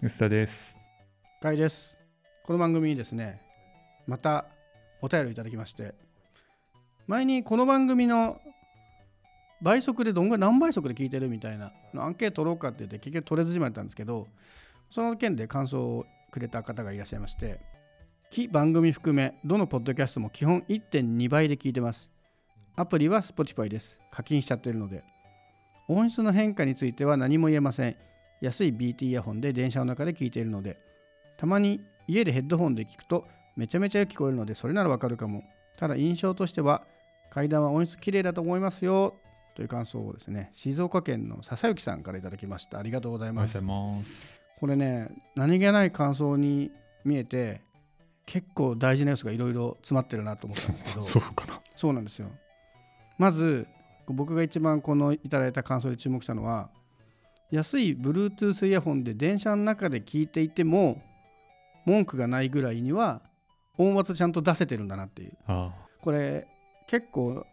薄田です。かいです。この番組にですね、またお便りをいただきまして、前にこの番組の倍速でどんぐらい何倍速で聞いてるみたいなのアンケート取ろうかって言って結局取れずじまったんですけど、その件で感想をくれた方がいらっしゃいまして、非番組含め、どのポッドキャストも基本1.2倍で聞いてます。アプリは Spotify です。課金しちゃってるので。音質の変化については何も言えません。安い BT イヤホンで電車の中で聞いているので、たまに家でヘッドホンで聞くとめちゃめちゃよく聞こえるのでそれならわかるかも。ただ印象としては階段は音質綺麗だと思いますよという感想をですね、静岡県の笹幸さんからいただきました。ありがとうございますおはようござい。ます。これね、何気ない感想に見えて結構大事な要素がいろいろ詰まってるなと思ったんですけど、そうかな。そうなんですよ。まず僕が一番このいただいた感想で注目したのは安い Bluetooth イヤホンで電車の中で聞いていても文句がないぐらいには音圧ちゃんと出せてるんだなっていう。あこれ結構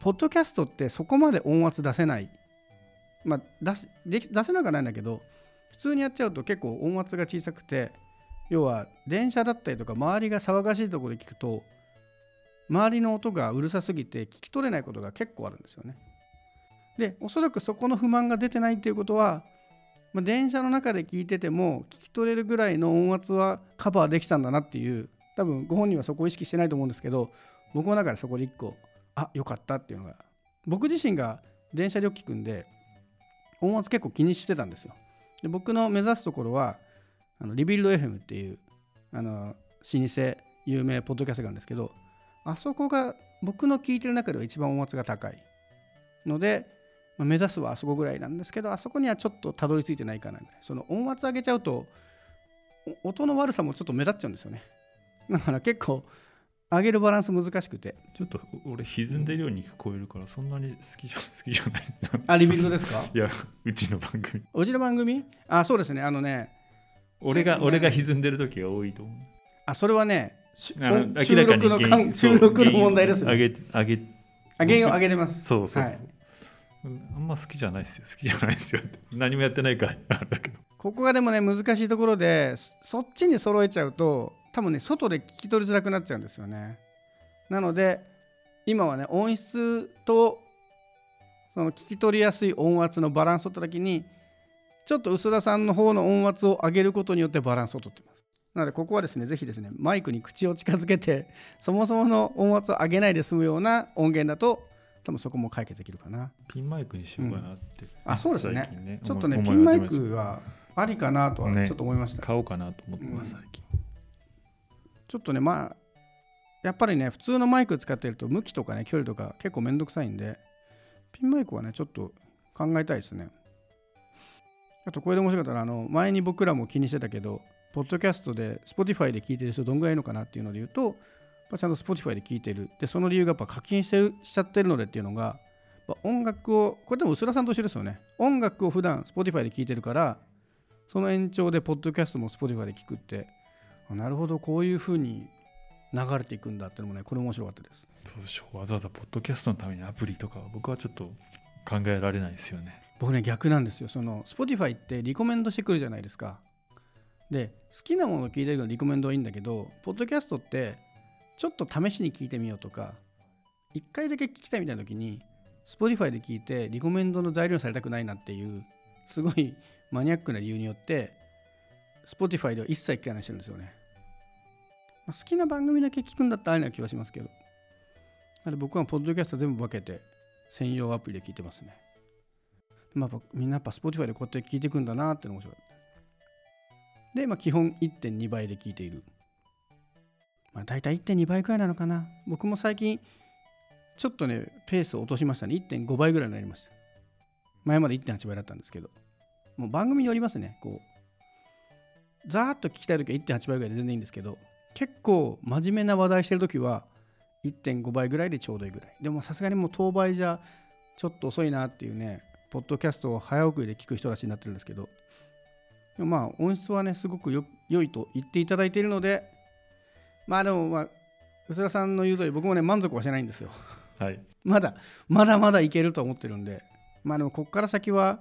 ポッドキャストってそこまで音圧出せない。まあ出すでき出せなくはないんだけど普通にやっちゃうと結構音圧が小さくて要は電車だったりとか周りが騒がしいところで聞くと周りの音がうるさすぎて聞き取れないことが結構あるんですよね。でおそらくそこの不満が出てないっていうことは、まあ、電車の中で聞いてても聞き取れるぐらいの音圧はカバーできたんだなっていう多分ご本人はそこを意識してないと思うんですけど僕の中でそこで一個あよかったっていうのが僕自身が電車でよく聞くんで音圧結構気にしてたんですよ。で僕の目指すところはあのリビルド FM っていうあの老舗有名ポッドキャストがあるんですけどあそこが僕の聞いてる中では一番音圧が高いので、まあ目指すはあそこぐらいなんですけどあそこにはちょっとたどり着いてないかなぐらい。その音圧上げちゃうとお音の悪さもちょっと目立っちゃうんですよね。だから結構上げるバランス難しくて。ちょっと俺歪んでるように聞こえるからそんなに好きじゃ 好きじゃないな。あリビルドですか？いやうちの番組。うちの番組？あそうですね。あのね俺がね。俺が歪んでる時が多いと思う。あそれはね収録の収録の問題ですね。上げ上げあ原因を上げてます。そうそうそう、はいあんま好きじゃないですよ。好きじゃないですよ。っ て何もやってないから。あれだけど。ここがでもね難しいところでそっちに揃えちゃうと多分ね外で聞き取りづらくなっちゃうんですよね。なので今はね音質とその聞き取りやすい音圧のバランスを取った時にちょっと薄田さんの方の音圧を上げることによってバランスを取ってます。なのでここはですねぜひですねマイクに口を近づけてそもそもの音圧を上げないで済むような音源だと多分そこも解決できるかな。ピンマイクにしようかなって、あそうですね。最近ちょっとね思ピンマイクはありかなとはね。ちょっと思いました、た買おうかなと思ってます、うん。最近ちょっとねまあやっぱりね普通のマイク使ってると向きとかね距離とか結構めんどくさいんでピンマイクはねちょっと考えたいですね。あとこれで面白かったらあの前に僕らも気にしてたけどポッドキャストで Spotify で聞いてる人どんぐらいいるのかなっていうので言うとやっぱちゃんと Spotify で聞いてる。でその理由がやっぱ課金してるしちゃってるのでっていうのがやっぱ音楽をこれでも薄田さんと一緒ですよね。音楽を普段 Spotify で聞いてるからその延長でポッドキャストも Spotify で聞くって。あなるほど。こういう風に流れていくんだっていうのもねこれ面白かったです。そうでしょう。わざわざポッドキャストのためにアプリとかは僕はちょっと考えられないですよね。僕ね逆なんですよ。その Spotify ってリコメンドしてくるじゃないですか。で好きなものを聞いてるのリコメンドはいいんだけどポッドキャストってちょっと試しに聞いてみようとか一回だけ聞きたいみたいな時に Spotify で聞いてリコメンドの材料にされたくないなっていうすごいマニアックな理由によって Spotify では一切聞かないしてるんですよね、まあ好きな番組だけ聞くんだったらありな気はしますけどなので僕はポッドキャスト全部分けて専用アプリで聞いてますねまあ、みんなやっぱ Spotify でこうやって聞いていくんだなっての面白い。で、まあ、基本1.2倍で聞いている。まあ、大体1.2倍くらいなのかな。僕も最近、ちょっとね、ペースを落としましたね。1.5倍ぐらいになりました。前まで1.8倍だったんですけど。もう番組によりますね。こう、ざーっと聞きたいときは1.8倍ぐらいで全然いいんですけど、結構真面目な話題してるときは1.5倍ぐらいでちょうどいいぐらい。でもさすがにもう当倍じゃちょっと遅いなっていうね、ポッドキャストを早送りで聞く人たちになってるんですけど、まあ音質はね、すごくよ良いと言っていただいているので、まあでもまあ、薄田さんの言う通り、僕もね、満足はしてないんですよ。はい。まだ、まだまだいけると思ってるんで、まあでもここから先は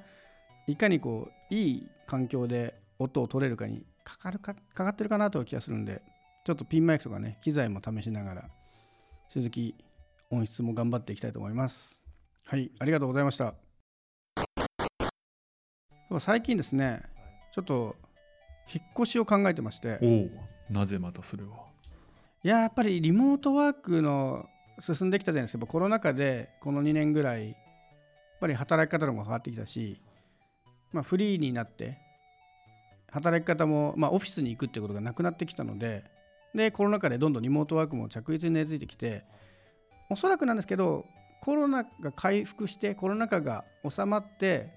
いかにこう、いい環境で音を取れるかにかかるかかかってるかなという気がするんでちょっとピンマイクとかね機材も試しながら鈴木音質も頑張っていきたいと思います。はいありがとうございました。最近ですねちょっと引っ越しを考えてまして。おおなぜまたそれはいややっぱりリモートワークの進んできたじゃないですか。コロナ禍でこの2年ぐらいやっぱり働き方の方が変わってきたし、まあ、フリーになって働き方も、まあ、オフィスに行くってことがなくなってきたのででコロナ禍でどんどんリモートワークも着実に根付いてきておそらくなんですけどコロナが回復してコロナ禍が収まって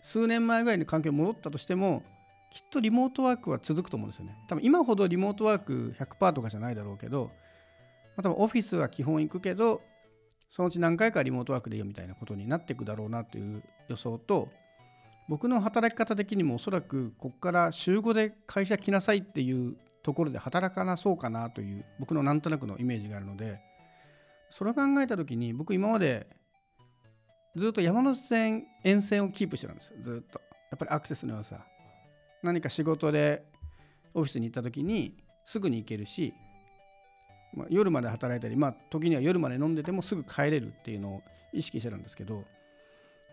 数年前ぐらいに環境に戻ったとしてもきっとリモートワークは続くと思うんですよね。多分今ほどリモートワーク100%とかじゃないだろうけど、まあ、多分オフィスは基本行くけどそのうち何回かリモートワークでいいよみたいなことになっていくだろうなという予想と僕の働き方的にもおそらくここから週5で会社来なさいっていうところで働かなそうかなという僕のなんとなくのイメージがあるのでそれを考えた時に僕今までずっと山手線沿線をキープしてたんですよ。ずっと。やっぱりアクセスの良さ。何か仕事でオフィスに行った時にすぐに行けるし、まあ、夜まで働いたりまあ時には夜まで飲んでてもすぐ帰れるっていうのを意識してたんですけど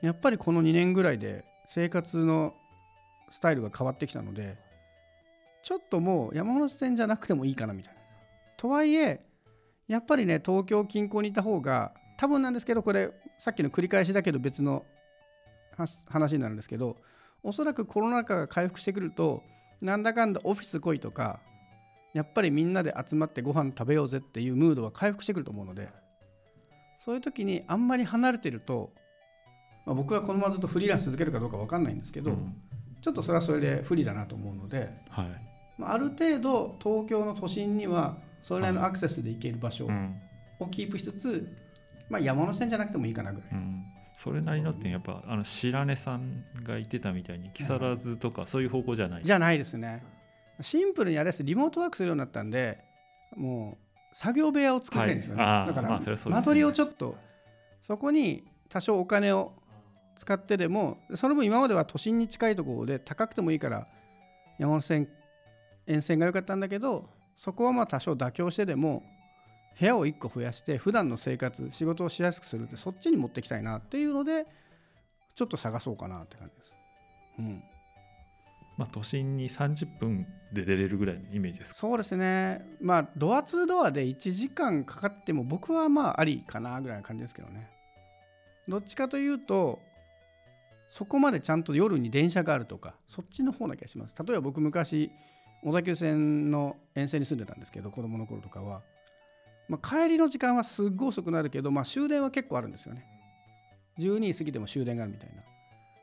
やっぱりこの2年ぐらいで生活のスタイルが変わってきたのでちょっともう山手線じゃなくてもいいかなみたいな。とはいえやっぱりね東京近郊にいた方が多分なんですけどこれさっきの繰り返しだけど別の話になるんですけどおそらくコロナ禍が回復してくるとなんだかんだオフィス来いとかやっぱりみんなで集まってご飯食べようぜっていうムードは回復してくると思うのでそういう時にあんまり離れてると、まあ、僕はこのままずっとフリーランス続けるかどうか分かんないんですけど、うん、ちょっとそれはそれで不利だなと思うので、はい。まあ、ある程度東京の都心にはそれなりのアクセスで行ける場所をキープしつつ、まあ、山手線じゃなくてもいいかなぐらい。うんそれなりのってやっぱあの白根さんが言ってたみたいに木更津とかそういう方向じゃない。じゃないですね。シンプルにあれですリモートワークするようになったんでもう作業部屋を作りたいんですよね、はい、だから、間取りをちょっとそこに多少お金を使ってでもその分今までは都心に近いところで高くてもいいから山手線沿線が良かったんだけどそこはまあ多少妥協してでも部屋を1個増やして普段の生活仕事をしやすくするってそっちに持っていきたいなっていうのでちょっと探そうかなって感じです。うん。まあ、都心に30分で出れるぐらいのイメージですそうですね。まあドア2ドアで1時間かかっても僕はまあありかなぐらいな感じですけどね。どっちかというとそこまでちゃんと夜に電車があるとかそっちの方な気がします。例えば僕昔小田急線の沿線に住んでたんですけど子供の頃とかはまあ、帰りの時間はすっごい遅くなるけど、まあ、終電は結構あるんですよね。12時過ぎても終電があるみたいな。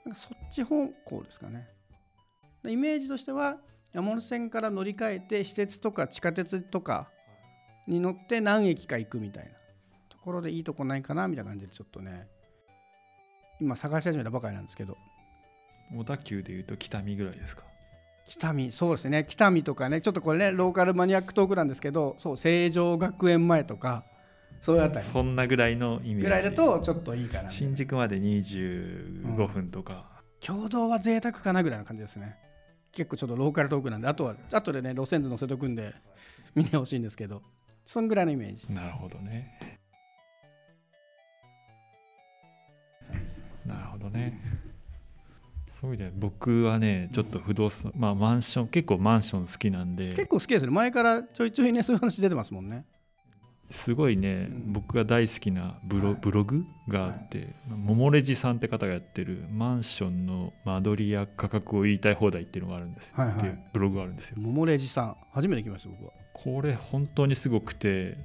なんかそっち方向ですかね。イメージとしては山手線から乗り換えて施設とか地下鉄とかに乗って何駅か行くみたいなところでいいとこないかなみたいな感じでちょっとね今探し始めたばかりなんですけど小田急でいうと北見ぐらいですか北見。そうですね。北見とかねちょっとこれねローカルマニアックトークなんですけどそう成城学園前とかそういうあたり。そんなぐらいのイメージ。ぐらいだとちょっといいかな。新宿まで25分とか、うん、共同は贅沢かなぐらいの感じですね。結構ちょっとローカルトークなんであとは後でね路線図載せとくんで見てほしいんですけど。そんぐらいのイメージ。なるほどね。なるほどね、そうで僕はねちょっと不動産、まあマンション結構マンション好きなんで。結構好きですね。前からちょいちょいねそういう話出てますもんね。すごいね、うん、僕が大好きなブロ,、ブログがあって、はい、桃レジさんって方がやってるマンションの間取りや価格を言いたい放題っていうのがあるんですよ、はいはい、っていうブログがあるんですよ。桃レジさん初めて来ました僕は。これ本当にすごくて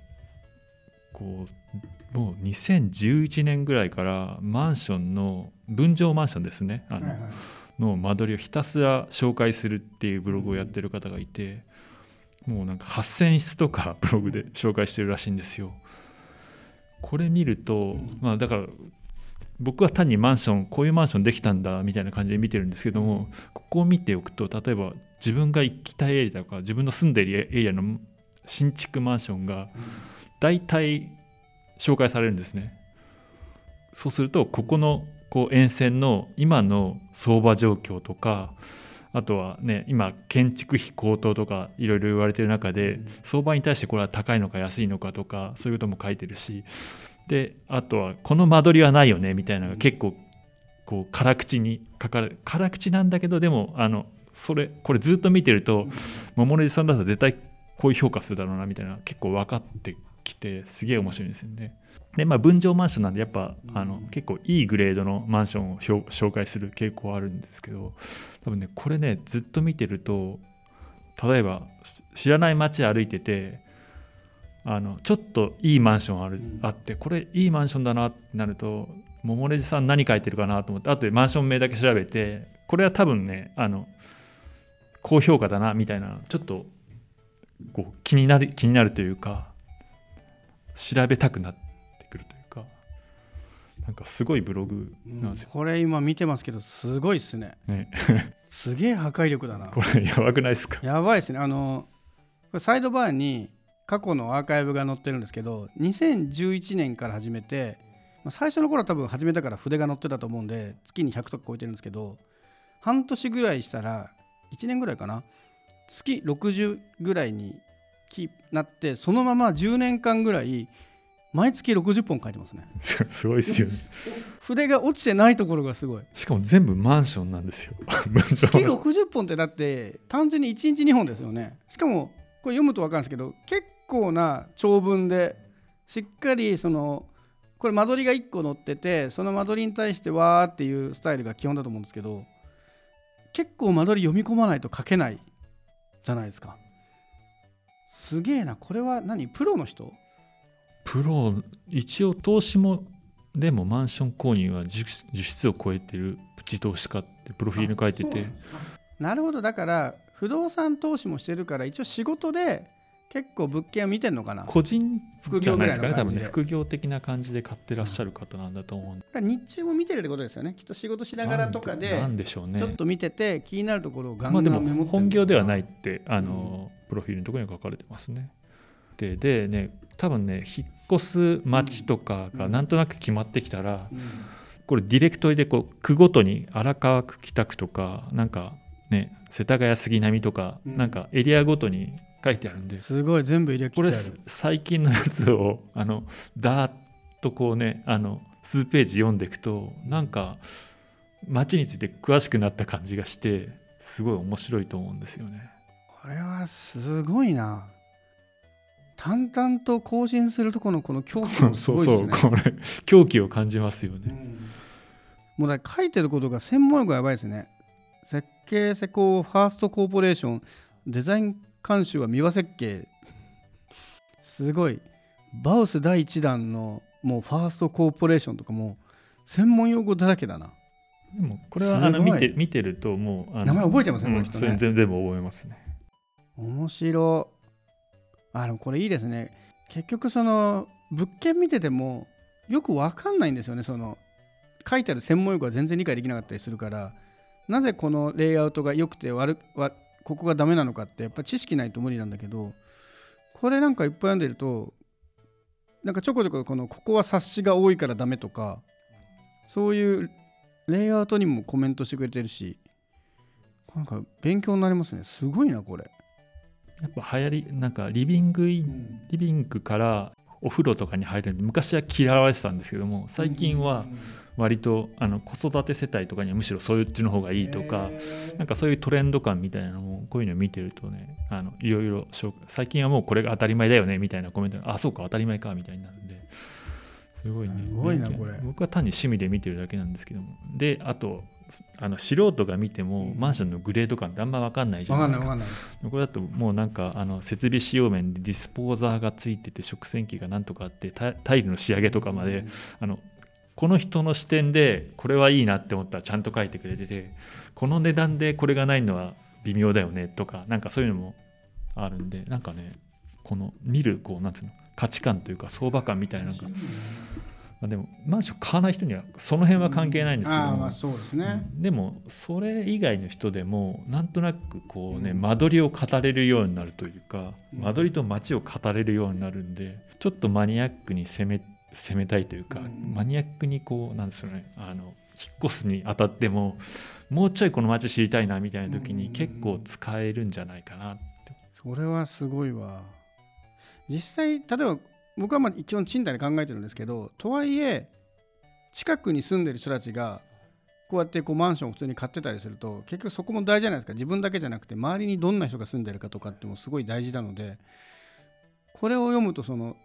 こうもう2011年ぐらいからマンションの分譲マンションですね。あの、はいはい、の間取りをひたすら紹介するっていうブログをやってる方がいてもうなんか8,000室とかブログで紹介してるらしいんですよ。これ見るとまあだから僕は単にマンションこういうマンションできたんだみたいな感じで見てるんですけどもここを見ておくと例えば自分が行きたいエリアとか自分の住んでいるエリアの新築マンションが大体紹介されるんですね。そうするとここのこう沿線の今の相場状況とかあとはね今建築費高騰とかいろいろ言われてる中で相場に対してこれは高いのか安いのかとかそういうことも書いてるしであとはこの間取りはないよねみたいなのが結構こう辛口に書かれ辛口なんだけどでもあのそれこれずっと見てると桃のじさんだったら絶対こういう評価するだろうなみたいな結構分かってきてすげえ面白いんですよね。でまあ分譲マンションなんでやっぱあの結構いいグレードのマンションを紹介する傾向あるんですけど多分ねこれねずっと見てると例えば知らない街歩いててあのちょっといいマンションある、あってこれいいマンションだなってなると桃レジさん何書いてるかなと思って後でマンション名だけ調べてこれは多分ねあの高評価だなみたいなちょっとこう気になる気になるというか調べたくなってくるというかなんかすごいブログなんですよ、これ今見てますけどすごいっすね。ね。すげえ破壊力だな。これやばくないですか？やばいですね。あのサイドバーに過去のアーカイブが載ってるんですけど2011年から始めてまあ最初の頃は多分始めたから筆が載ってたと思うんで月に100とか超えてるんですけど半年ぐらいしたら1年ぐらいかな？月60ぐらいにきなってそのまま10年間ぐらい毎月60本書いてますね。す すごいですよね。筆が落ちてないところがすごい。しかも全部マンションなんですよ。月60本ってだって単純に1日2本ですよね。しかもこれ読むと分かるんですけど結構な長文でしっかりそのこれ間取りが1個載っててその間取りに対してわーっていうスタイルが基本だと思うんですけど結構間取り読み込まないと書けないじゃないですかすげえな。これは何？プロの人？プロ一応投資もでもマンション購入は実質を超えてるプチ投資家ってプロフィールに書いてて。なるほど。だから不動産投資もしてるから一応仕事で結構物件を見てんのかな？個人副じゃ業ぐらいのないで。すかね多分ね。副業的な感じで買ってらっしゃる方なんだと思う日中も見てるってことですよね。きっと仕事しながらとかでなんでしょうね。ちょっと見てて気になるところをガンまあでガンメモっても本業ではないいってあの、プロフィールのところに書かれてますね。ででね多分ね引っ越す町とかがなんとなく決まってきたら、これディレクトリでこう区ごとに荒川区北区とかなんかね世田谷杉並とか、うん。なんかエリアごとに書いてあるんで、すごい全部入れ切これ最近のやつをあのダーッとこうねあの数ページ読んでいくとなんか街について詳しくなった感じがしてすごい面白いと思うんですよね。これはすごいな。淡々と更新するとこのこの狂気もすそうごいですね。そうこれ狂気を感じますよね。もうだから書いてることが専門用語やばいですね。設計施工ファーストコーポレーションデザイン監修は三輪設計すごい。バウス第1弾のもうファーストコーポレーションとかも専門用語だらけだな。でもこれはあの見て見てるともう名前覚えちゃいますねうんこの人ね。全全部覚えますね。面白。あでもこれいいですね。結局その物件見ててもよくわかんないんですよね。その書いてある専門用語が全然理解できなかったりするから。なぜこのレイアウトが良くて悪わここがダメなのかってやっぱ知識ないと無理なんだけどこれなんかいっぱい読んでるとなんかちょこちょここのここは冊子が多いからダメとかそういうレイアウトにもコメントしてくれてるしなんか勉強になりますね。すごいなこれ。やっぱ流行りなんかリビングインリビングからお風呂とかに入るのに昔は嫌われてたんですけども最近は割とあの子育て世帯とかにはむしろそういうっちの方がいいとかなんかそういうトレンド感みたいなのもこういうのを見てるとねあのいろいろ最近はもうこれが当たり前だよねみたいなコメントがあそうか当たり前かみたいになるんですごいねすごいなこれ。僕は単に趣味で見てるだけなんですけども。であとあの素人が見てもマンションのグレード感ってあんま分かんないじゃわないですか。かかこれだともうなんかあの設備使用面でディスポーザーがついてて食洗機がなんとかあってタタイルの仕上げとかまであのこの人の視点でこれはいいなって思ったらちゃんと書いてくれててこの値段でこれがないのは微妙だよねとかなんかそういうのもあるんでなんかねこの見るこうなんつうの価値観というか相場感みたいなのが、まあ、でもマンション買わない人にはその辺は関係ないんですけど。も、ああまあそうですね、でもそれ以外の人でもなんとなくこうね間取りを語れるようになるというかうん。間取りと街を語れるようになるんでちょっとマニアックに攻め攻めたいというかうん。マニアックにこうなんでしょうねあの引っ越すにあたってももうちょいこの街知りたいなみたいな時に結構使えるんじゃないかなって。それはすごいわ。実際例えば僕はまあ一応賃貸で考えてるんですけどとはいえ近くに住んでる人たちがこうやってこうマンションを普通に買ってたりすると結局そこも大事じゃないですか。自分だけじゃなくて周りにどんな人が住んでるかとかってもすごい大事なのでこれを読むとその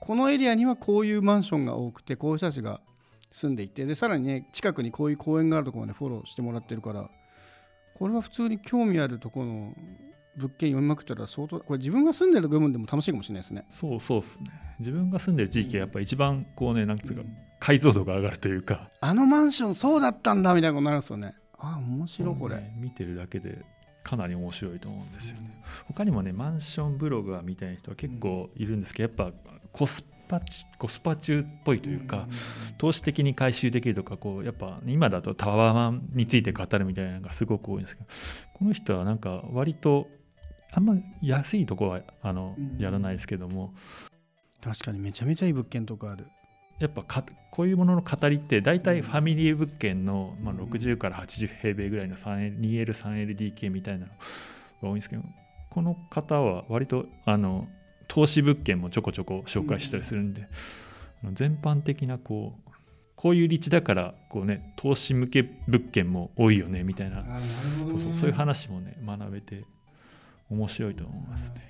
このエリアにはこういうマンションが多くてこういう人たちが住んでいてでさらにね近くにこういう公園があるとこまでフォローしてもらってるからこれは普通に興味あるところの物件読みまくったら相当これ自分が住んでる部分でも楽しいかもしれないですね。そうそうですね。自分が住んでる地域はやっぱ一番こうねなんつうか解像度が上がるというか。あのマンションそうだったんだみたいなことになるんですよね。あ面白いこれ、ね見てるだけでかなり面白いと思うんですよね、他にもねマンションブロガーみたいな人は結構いるんですけどやっぱコスパチコスパ中っぽいというか、投資的に回収できるとかこうやっぱ今だとタワーマンについて語るみたいなのがすごく多いんですけどこの人はなんか割とあんま安いとこはあのうん。やらないですけども。確かにめちゃめちゃいい物件とかある。やっぱかこういうものの語りって大体ファミリー物件の、まあ、うん。60から80平米ぐらいの 2L3LDK みたいなのが多いんですけどこの方は割とあの投資物件もちょこちょこ紹介したりするんで、あの全般的なこうこういう立地だからこう、ね、投資向け物件も多いよねみたいな。なるそうそうそういう話もね学べて面白いと思いますね。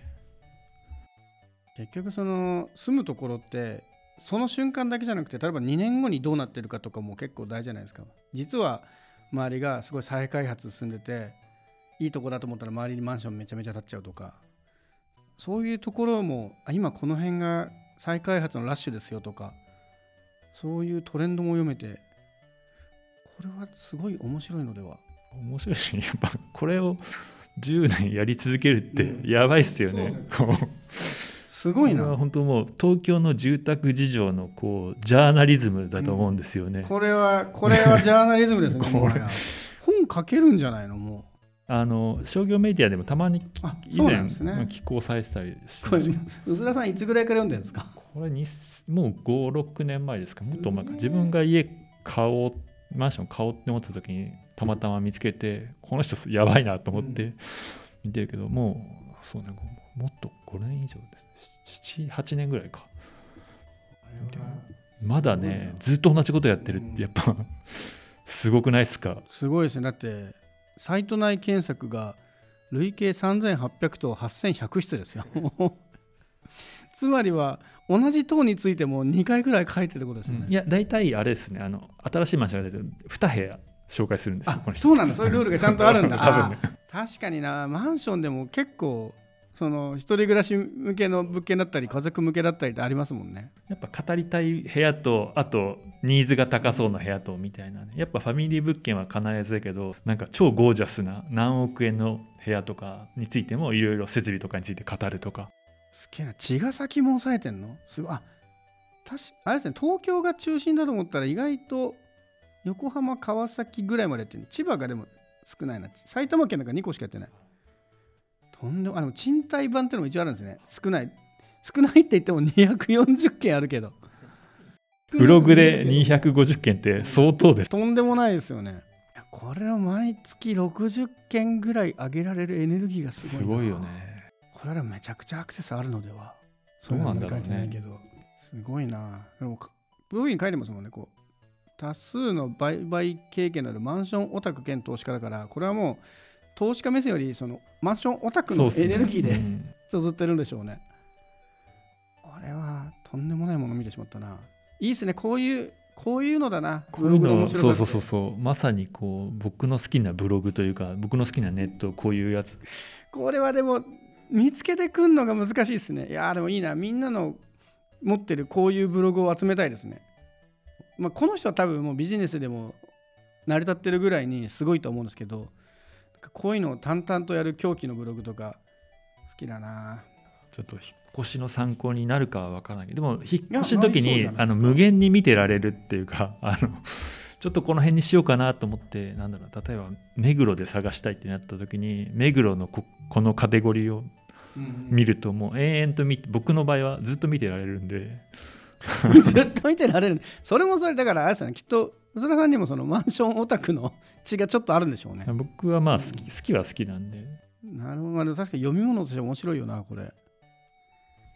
結局その住むところってその瞬間だけじゃなくて例えば2年後にどうなってるかとかも結構大事じゃないですか。実は周りがすごい再開発進んでていいとこだと思ったら周りにマンションめちゃめちゃ建っちゃうとか。そういうところもあ今この辺が再開発のラッシュですよとか。そういうトレンドも読めてこれはすごい面白いのでは。面白いしやっぱこれを10年やり続けるってうん。やばいっすよね。そうこう。すごいな。本当もう東京の住宅事情のこうジャーナリズムだと思うんですよね。これはこれはジャーナリズムですね これ。もはや本書けるんじゃないのもあの商業メディアでもたまにあ以前ねまあ寄稿されてたりしうこれ薄田さんいつぐらいから読んでるんですか？これにもう56年前ですか？もっと前か。自分が家買おうマンション買おうって思った時にたまたま見つけてこの人やばいなと思って見てるけど、もうそうねもっと5年以上です。78年ぐらいか。まだねずっと同じことやってるってやっぱすごくないですか？すごいですね。だってサイト内検索が累計3800と8100室ですよつまりは同じ塔についても2回ぐらい書いてることですよね、いや大体あれですね。あの新しいマンションが出て2部屋紹介するんですよ。そうなんだそういうルールがちゃんとあるんだ。確かにな。マンションでも結構その一人暮らし向けの物件だったり家族向けだったりってありますもんね。やっぱ語りたい部屋とあとニーズが高そうな部屋とみたいなね。やっぱファミリー物件は必ずだけどなんか超ゴージャスな何億円の部屋とかについてもいろいろ設備とかについて語るとかすげえな。茅ヶ崎も抑えてんの？すごい。あ確かあれですね。東京が中心だと思ったら意外と横浜川崎ぐらいまでやってる千葉がでも少ないな。埼玉県なんか2個しかやってない。とんでもあでも賃貸版ってのも一応あるんですね。少ない。少ないって言っても240件あるけど。ブログで250件って相当です。とんでもないですよね。いやこれを毎月60件ぐらい上げられるエネルギーがすごいな。すごいよねこれらめちゃくちゃアクセスあるのでは？そうなんだろうね。すごいな。でもかブログに書いてますもんねこう。多数の売買経験のあるマンションオタク兼投資家だからこれはもう投資家目線よりそのマンションオタクのエネルギーでうん。綴ってるんでしょうね。これはとんでもないもの見てしまったな。いいっすね、こういう、こういうのだな。こういうのブログの面白さそうそうそうそう。まさにこう僕の好きなブログというか僕の好きなネットこういうやつ。これはでも見つけてくんのが難しいですね。いやーでもいいな。みんなの持ってるこういうブログを集めたいですね。まあ、この人は多分もうビジネスでも成り立ってるぐらいにすごいと思うんですけど、こういうのを淡々とやる狂気のブログとか好きだな。ちょっと引っ越しの参考になるかは分からないけどでも引っ越しの時にあの無限に見てられるっていうかあのちょっとこの辺にしようかなと思ってなんだろう例えば目黒で探したいってなった時に目黒のここのカテゴリーを見るともう延々と見て僕の場合はずっと見てられるんで。ずっと見てられる。それもそれだからあれですよね。きっと宇佐田さんにもそのマンションオタクの血がちょっとあるんでしょうね。僕はまあ好き好きは好きなんで。なるほど。まあ確かに読み物として面白いよなこれ。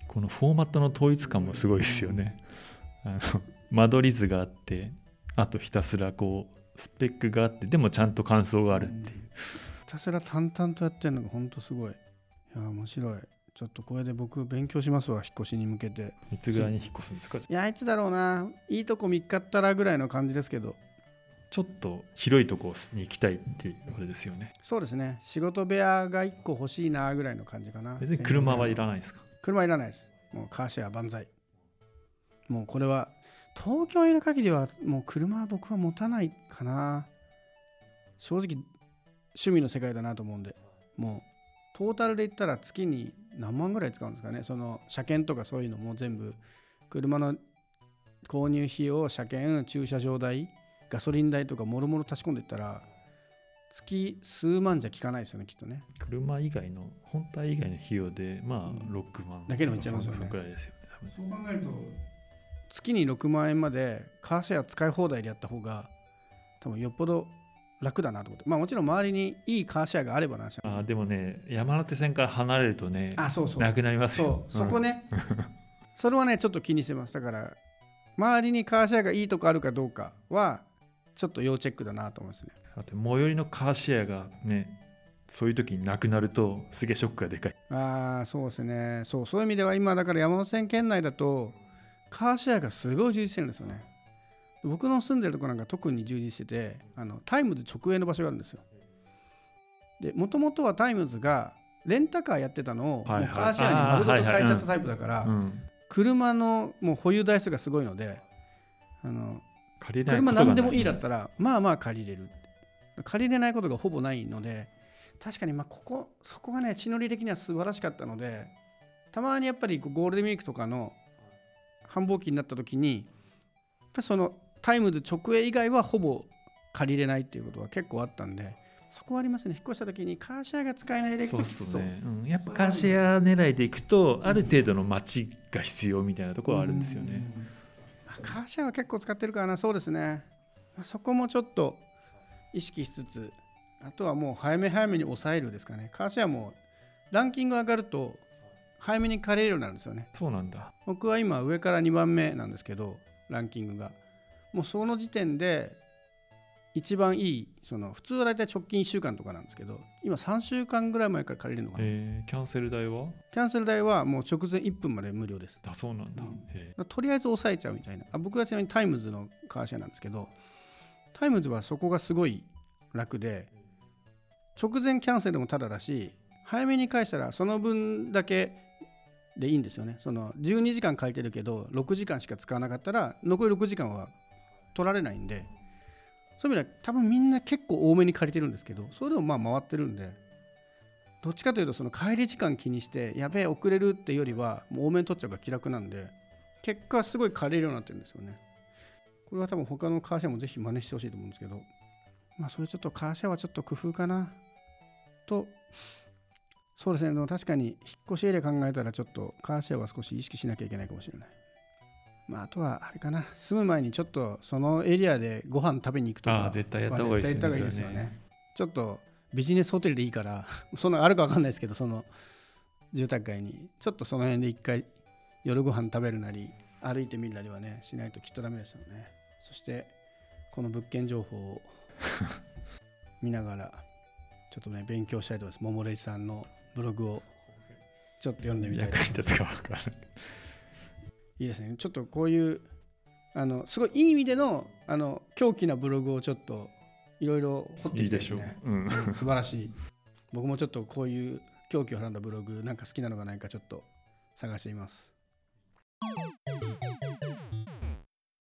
このフォーマットの統一感もすごいですよね。あの間取り図があってあとひたすらこうスペックがあってでもちゃんと感想があるっていう。ひたすら淡々とやってるのが本当すごい。いや面白い。ちょっとこれで僕勉強しますわ引っ越しに向けて。いつぐらいに引っ越すんですか？いやいつだろうな。いいとこ見っかったらぐらいの感じですけど。ちょっと広いとこに行きたいっていうあれですよね。そうですね。仕事部屋が1個欲しいなぐらいの感じかな。別に車はいらないですか？車いらないです。もうカーシェア万歳。もうこれは東京にいる限りはもう車は僕は持たないかな。正直趣味の世界だなと思うんで。もうトータルで言ったら月に何万ぐらい使うんですかね。その車検とかそういうのも全部車の購入費用車検駐車場代ガソリン代とかもろもろ足し込んでいったら月数万じゃ効かないですよねきっとね。車以外の本体以外の費用でまあ6万だけでもいっちゃいますよね。そのくらいですよねそう考えると月に6万円までカーシェア使い放題でやった方が多分よっぽど楽だなと思って。まあもちろん周りにいいカーシェアがあればなあでもね山手線から離れるとねあそうそう。なくなりますよ。そう。そこね、それはねちょっと気にしてます。だから周りにカーシェアがいいとこあるかどうかはちょっと要チェックだなと思いますね。だって最寄りのカーシェアがねそういう時になくなるとすげえショックがでかい。ああそうですね。そう。そういう意味では今だから山手線圏内だとカーシェアがすごい充実してるんですよね。僕の住んでるとこなんか特に充実しててあのタイムズ直営の場所があるんですよ。でもともとはタイムズがレンタカーやってたのを、はいはい。もうカーシェアに丸ごと変えちゃったタイプだから、うん車のもう保有台数がすごいのであの借りない車何でもいいだったらまあまあ借りれる。借りれないことがほぼないので確かにまあここそこがね地の利的には素晴らしかったのでたまにやっぱりゴールデンウィークとかの繁忙期になった時にやっぱりそのタイムズ直営以外はほぼ借りれないっていうことは結構あったんでそこはありますね。引っ越した時にカーシェアが使えないで行くそうときつそう。っすね、うん、やっぱカーシェア狙いでいくとある程度の街が必要みたいなところはあるんですよね、あカーシェアは結構使ってるからな。そうですね。まあそこもちょっと意識しつつあとはもう早め早めに抑えるですかね。カーシェアもランキング上がると早めに借りれるようになるんですよね。そうなんだ。僕は今上から2番目なんですけどランキングが。もうその時点で一番いいその普通は大体直近1週間とかなんですけど今3週間ぐらい前から借りれるのかな、えーキャンセル代は？キャンセル代はもう直前1分まで無料です。あそうなんだ、うん。へとりあえず抑えちゃうみたいな。あ僕はちなみにタイムズのカーシェアなんですけどタイムズはそこがすごい楽で直前キャンセルもタダだし早めに返したらその分だけでいいんですよね。その12時間借りてるけど6時間しか使わなかったら残り6時間は取られないんでそういう意味では多分みんな結構多めに借りてるんですけどそれでもまあ回ってるんでどっちかというとその帰り時間気にしてやべえ遅れるってよりはもう多めに取っちゃうから気楽なんで結果すごい借りるようになってるんですよね。これは多分他のカーシェアもぜひ真似してほしいと思うんですけどまあそれちょっとカーシェアはちょっと工夫かなとそうですね。でも確かに引っ越しエリア考えたらちょっとカーシェアは少し意識しなきゃいけないかもしれない。まああとはあれかな。住む前にちょっとそのエリアでご飯食べに行くとか絶対やった方がいいですよねちょっとビジネスホテルでいいからそんなのあるか分かんないですけどその住宅街にちょっとその辺で一回夜ご飯食べるなり歩いてみるなりはねしないときっとダメですよね。そしてこの物件情報を見ながらちょっとね勉強したいと思います。桃レイさんのブログをちょっと読んでみたいと役に立つか分からない。いいですね。ちょっとこういうあのすごいいい意味でのあの狂気なブログをちょっといろいろ掘っていいでしょう。うん素晴らしい。僕もちょっとこういう狂気をはらんだブログなんか好きなのがないかちょっと探してみます